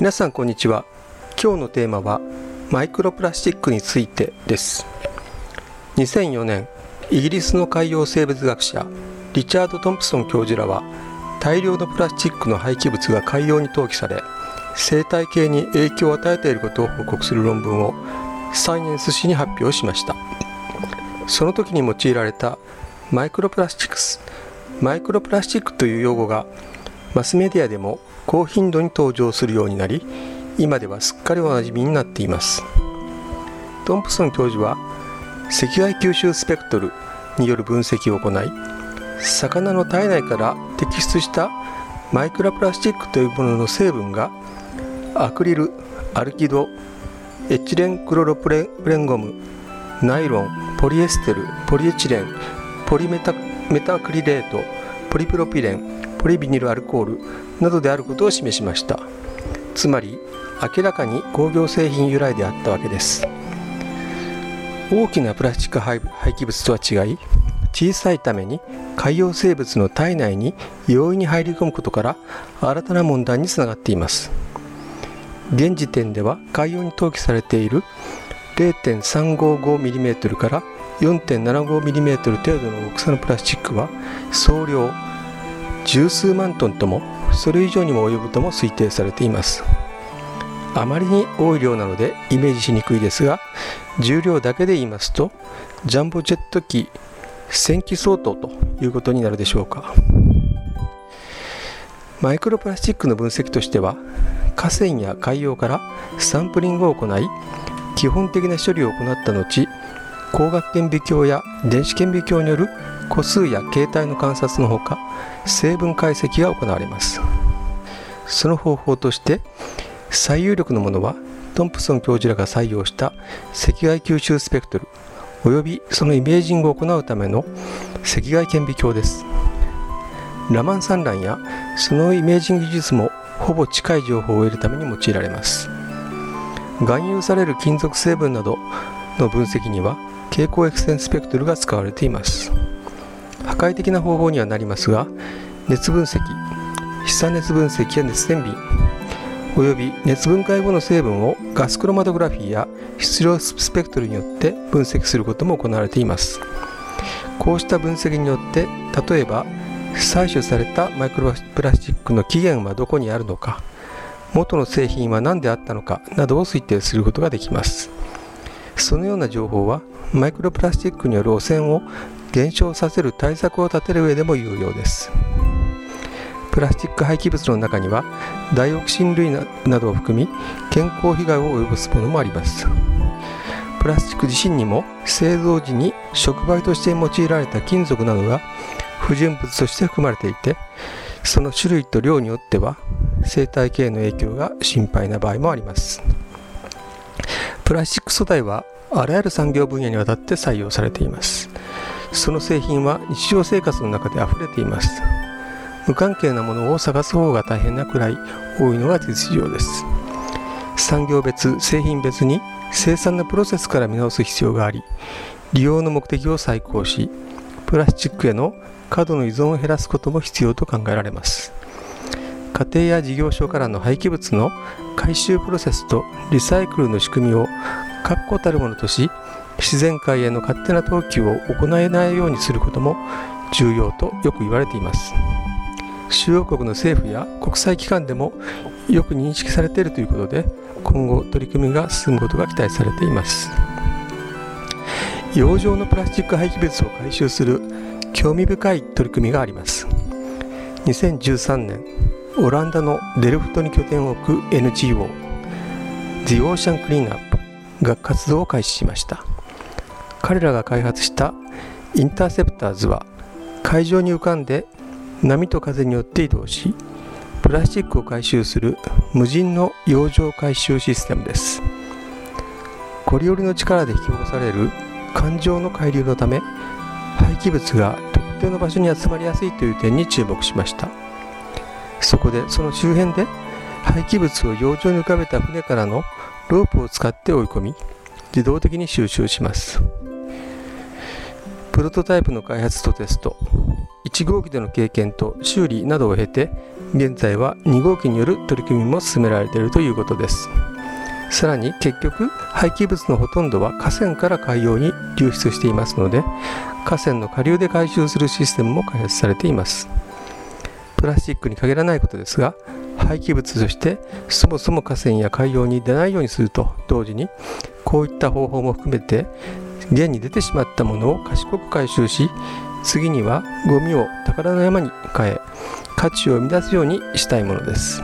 皆さんこんにちは。今日のテーマはマイクロプラスチックについてです。2004年イギリスの海洋生物学者リチャード・トンプソン教授らは大量のプラスチックの廃棄物が海洋に投棄され生態系に影響を与えていることを報告する論文をサイエンス誌に発表しました。その時に用いられたマイクロプラスチックスマイクロプラスチックという用語がマスメディアでも高頻度に登場するようになり今ではすっかりおなじみになっています。トンプソン教授は赤外吸収スペクトルによる分析を行い魚の体内から摘出したマイクロプラスチックというものの成分がアクリルアルキドエチレンクロロプレンゴムナイロンポリエステルポリエチレンポリメタメタクリレートポリプロピレンポリビニルアルコールなどであることを示しました。つまり明らかに工業製品由来であったわけです。大きなプラスチック廃棄物とは違い小さいために海洋生物の体内に容易に入り込むことから新たな問題につながっています。現時点では海洋に投棄されている 0.355mm から 4.75mm 程度の大きさのプラスチックは総量十数万トンともそれ以上にも及ぶとも推定されています。あまりに多い量なのでイメージしにくいですが重量だけで言いますとジャンボジェット機1000機相当ということになるでしょうか。マイクロプラスチックの分析としては河川や海洋からサンプリングを行い基本的な処理を行った後光学顕微鏡や電子顕微鏡による個数や形態の観察のほか成分解析が行われます。その方法として最有力のものはトンプソン教授らが採用した赤外吸収スペクトルおよびそのイメージングを行うための赤外顕微鏡です。ラマン産卵やそのイメージング技術もほぼ近い情報を得るために用いられます。含有される金属成分などの分析には蛍光 X 線スペクトルが使われています。破壊的な方法にはなりますが熱分析飛散熱分析や熱電瓶および熱分解後の成分をガスクロマトグラフィーや質量スペクトルによって分析することも行われています。こうした分析によって例えば採取されたマイクロプラスチックの起源はどこにあるのか元の製品は何であったのかなどを推定することができます。そのような情報はマイクロプラスチックによる汚染を減少させる対策を立てる上でも有用です。プラスチック廃棄物の中にはダイオキシン類などを含み健康被害を及ぼすものもあります。プラスチック自身にも製造時に触媒として用いられた金属などが不純物として含まれていてその種類と量によっては生態系の影響が心配な場合もあります。プラスチック素材はあらゆる産業分野にわたって採用されています。その製品は日常生活の中で溢れています。無関係なものを探す方が大変なくらい多いのが実情です。産業別製品別に生産のプロセスから見直す必要があり利用の目的を再考しプラスチックへの過度の依存を減らすことも必要と考えられます。家庭や事業所からの廃棄物の回収プロセスとリサイクルの仕組みを確固たるものとし自然界への勝手な投球を行えないようにすることも重要とよく言われています。主要国の政府や国際機関でもよく認識されているということで今後取り組みが進むことが期待されています。洋上のプラスチック廃棄物を回収する興味深い取り組みがあります。2013年オランダのデルフトに拠点を置く NGO The Ocean Cleanup が活動を開始しました。彼らが開発したインターセプターズは海上に浮かんで波と風によって移動しプラスチックを回収する無人の洋上回収システムです。コリオリの力で引き起こされる環状の海流のため廃棄物が特定の場所に集まりやすいという点に注目しました。そこでその周辺で廃棄物を洋上に浮かべた船からのロープを使って追い込み自動的に収集します。プロトタイプの開発とテスト1号機での経験と修理などを経て現在は2号機による取り組みも進められているということです。さらに結局廃棄物のほとんどは河川から海洋に流出していますので河川の下流で回収するシステムも開発されています。プラスチックに限らないことですが廃棄物としてそもそも河川や海洋に出ないようにすると同時にこういった方法も含めて現に出てしまったものを賢く回収し次にはゴミを宝の山に変え価値を生み出すようにしたいものです。